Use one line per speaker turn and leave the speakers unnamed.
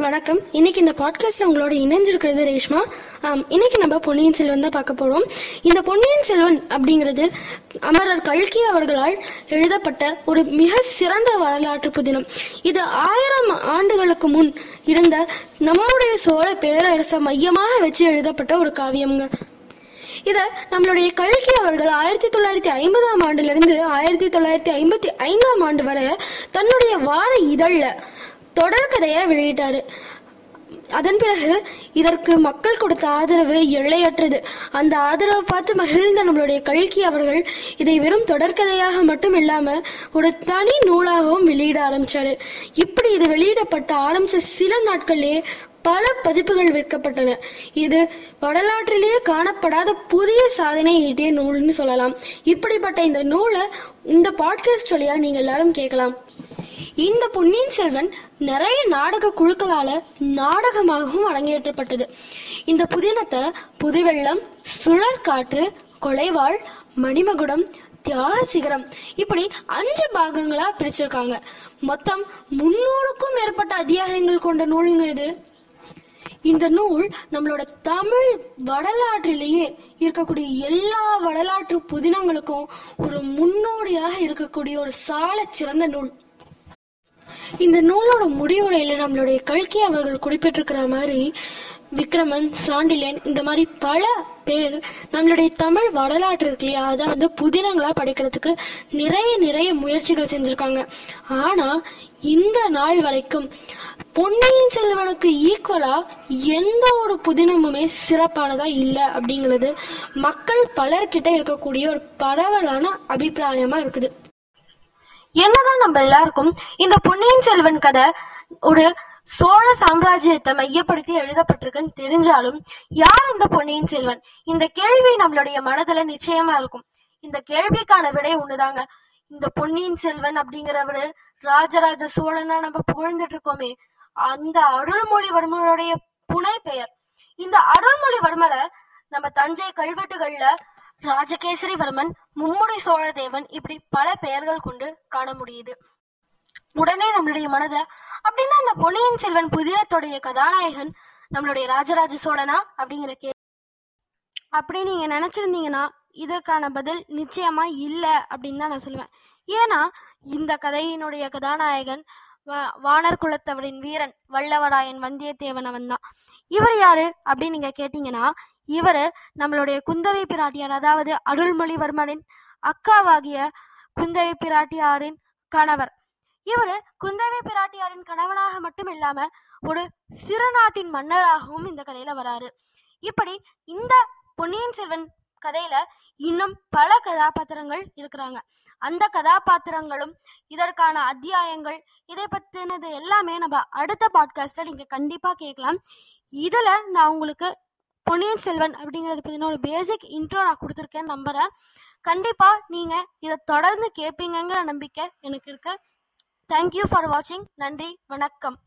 வணக்கம். இன்னைக்கு இந்த பாட்காஸ்ட்ல உங்களோட இணைஞ்சிருக்கிறது ரேஷ்மா. ஆம், இன்னைக்கு நம்ம பொன்னியின் செல்வன் தான் பார்க்க போறோம். இந்த பொன்னியின் செல்வன் அப்படிங்கிறது அமரர் கல்கி அவர்களால் எழுதப்பட்ட ஒரு மிக சிறந்த வரலாற்று புதினம். இது ஆயிரம் ஆண்டுகளுக்கு முன் இருந்த நம்முடைய சோழ பேரரசை மையமாக வச்சு எழுதப்பட்ட ஒரு காவியம்ங்க. இதை நம்மளுடைய கல்கி அவர்கள் ஆயிரத்தி தொள்ளாயிரத்தி ஐம்பதாம் ஆண்டிலிருந்து ஆயிரத்தி தொள்ளாயிரத்தி ஐம்பத்தி ஐந்தாம் ஆண்டு வரை தன்னுடைய வார இதழில் தொடர்கதையை வெளியிட்டார். அதன் பிறகு இதற்கு மக்கள் கொடுத்த ஆதரவு எல்லையற்றது. அந்த ஆதரவை பார்த்து மகிழ்ந்த நம்மளுடைய கல்கி அவர்கள் இதை வெறும் தொடர்கதையாக மட்டும் இல்லாம ஒரு தனி நூலாகவும் வெளியிட ஆரம்பிச்சாரு. இப்படி இது வெளியிடப்பட்ட ஆரம்பிச்ச சில நாட்கள்லயே பல பதிப்புகள் விற்கப்பட்டன. இது வரலாற்றிலேயே காணப்படாத புதிய சாதனை ஈட்டிய நூல்னு சொல்லலாம். இப்படிப்பட்ட இந்த நூலை இந்த பாட்காஸ்ட் வழியா நீங்க எல்லாரும் கேட்கலாம். இந்த பொன்னியின் செல்வன் நிறைய நாடக குழுக்களால நாடகமாகவும் அரங்கேற்றப்பட்டது. இந்த புதினத்தை புதுவெள்ளம் சுழற்காற்று கொலைவாள் மணிமகுடம் தியாக சிகரம் இப்படி அஞ்சு பாகங்களா பிரிச்சிருக்காங்க. மொத்தம் முன்னூறுக்கும் மேற்பட்ட அத்தியாயங்கள் கொண்ட நூலுங்க இது. இந்த நூல் நம்மளோட தமிழ் வரலாற்றிலேயே இருக்கக்கூடிய எல்லா வரலாற்று புதினங்களுக்கும் ஒரு முன்னோடியாக இருக்கக்கூடிய ஒரு சால சிறந்த நூல். இந்த நூலோட முடிவுரையில நம்மளுடைய கல்கி அவர்கள் குறிப்பிட்டிருக்கிற மாதிரி விக்ரமன் சாண்டிலியன் இந்த மாதிரி பல பேர் நம்மளுடைய தமிழ் வரலாற்று இருக்கு இல்லையா? அதை வந்து புதினங்களா படிக்கிறதுக்கு நிறைய நிறைய முயற்சிகள் செஞ்சிருக்காங்க. ஆனா இந்த நாள் வரைக்கும் பொன்னியின் செல்வனுக்கு ஈக்குவலா எந்த ஒரு புதினமுமே சிறப்பானதா இல்லை அப்படிங்கிறது மக்கள் பலர்கிட்ட இருக்கக்கூடிய ஒரு பரவலான அபிப்பிராயமா இருக்குது. என்னதான் நம்ம எல்லாருக்கும் இந்த பொன்னியின் செல்வன் கதை ஒரு சோழ சாம்ராஜ்யத்தை மையப்படுத்தி எழுதப்பட்டிருக்குன்னு தெரிஞ்சாலும் யார் இந்த பொன்னியின் செல்வன்? இந்த கேள்வி நம்மளுடைய மனதுல நிச்சயமா இருக்கும். இந்த கேள்விக்கான விடை ஒண்ணுதாங்க. இந்த பொன்னியின் செல்வன் அப்படிங்கிறவரு ராஜராஜ சோழனா நம்ம புகழ்ந்துட்டு இருக்கோமே. அந்த அருள்மொழிவர்மனுடைய புனை பெயர் இந்த அருள்மொழிவர்மரை நம்ம தஞ்சை கல்வெட்டுகள்ல ராஜகேசரிவர்மன் மும்முடி சோழதேவன் இப்படி பல பெயர்கள் கொண்டு காண முடியுது. உடனே நம்மளுடைய மனதை அப்படின்னா இந்த பொன்னியின் செல்வன் புதினத்துடைய கதாநாயகன் நம்மளுடைய ராஜராஜ சோழனா? அப்படிங்கிற கே அப்படி நீங்க நினைச்சிருந்தீங்கன்னா இதற்கான பதில் நிச்சயமா இல்ல அப்படின்னு தான் நான் சொல்லுவேன். ஏன்னா இந்த கதையினுடைய கதாநாயகன் வானர் குலத்தவரின் வீரன் வல்லவராயன் வந்தியத்தேவன் அவன் தான் இவர் யாரு அப்படின்னு நீங்க கேட்டீங்கன்னா இவர் நம்மளுடைய குந்தவை பிராட்டியார் அதாவது அருள்மொழிவர்மனின் அக்காவாகிய குந்தவை பிராட்டியாரின் கணவர். இவரு குந்தவை பிராட்டியாரின் கணவனாக மட்டும் இல்லாம ஒரு சிறு நாட்டின் மன்னராகவும் இந்த கதையில வராரு. இப்படி இந்த பொன்னியின் செல்வன் கதையில இன்னும் பல கதாபாத்திரங்கள் இருக்கிறாங்க. அந்த கதாபாத்திரங்களும் இதற்கான அத்தியாயங்கள் இதை பத்தினது எல்லாமே நம்ம அடுத்த பாட்காஸ்ட்ல நீங்க கண்டிப்பா கேட்கலாம். இதுல நான் உங்களுக்கு பொன்னியின் செல்வன் அப்படிங்கிறது பற்றின ஒரு பேசிக் இன்ட்ரோ நான் கொடுத்துருக்கேன் நம்புறேன். கண்டிப்பாக நீங்கள் இதை தொடர்ந்து கேட்பீங்கங்கிற நம்பிக்கை எனக்கு இருக்கு. தேங்க்யூ ஃபார் வாட்சிங் நன்றி வணக்கம்.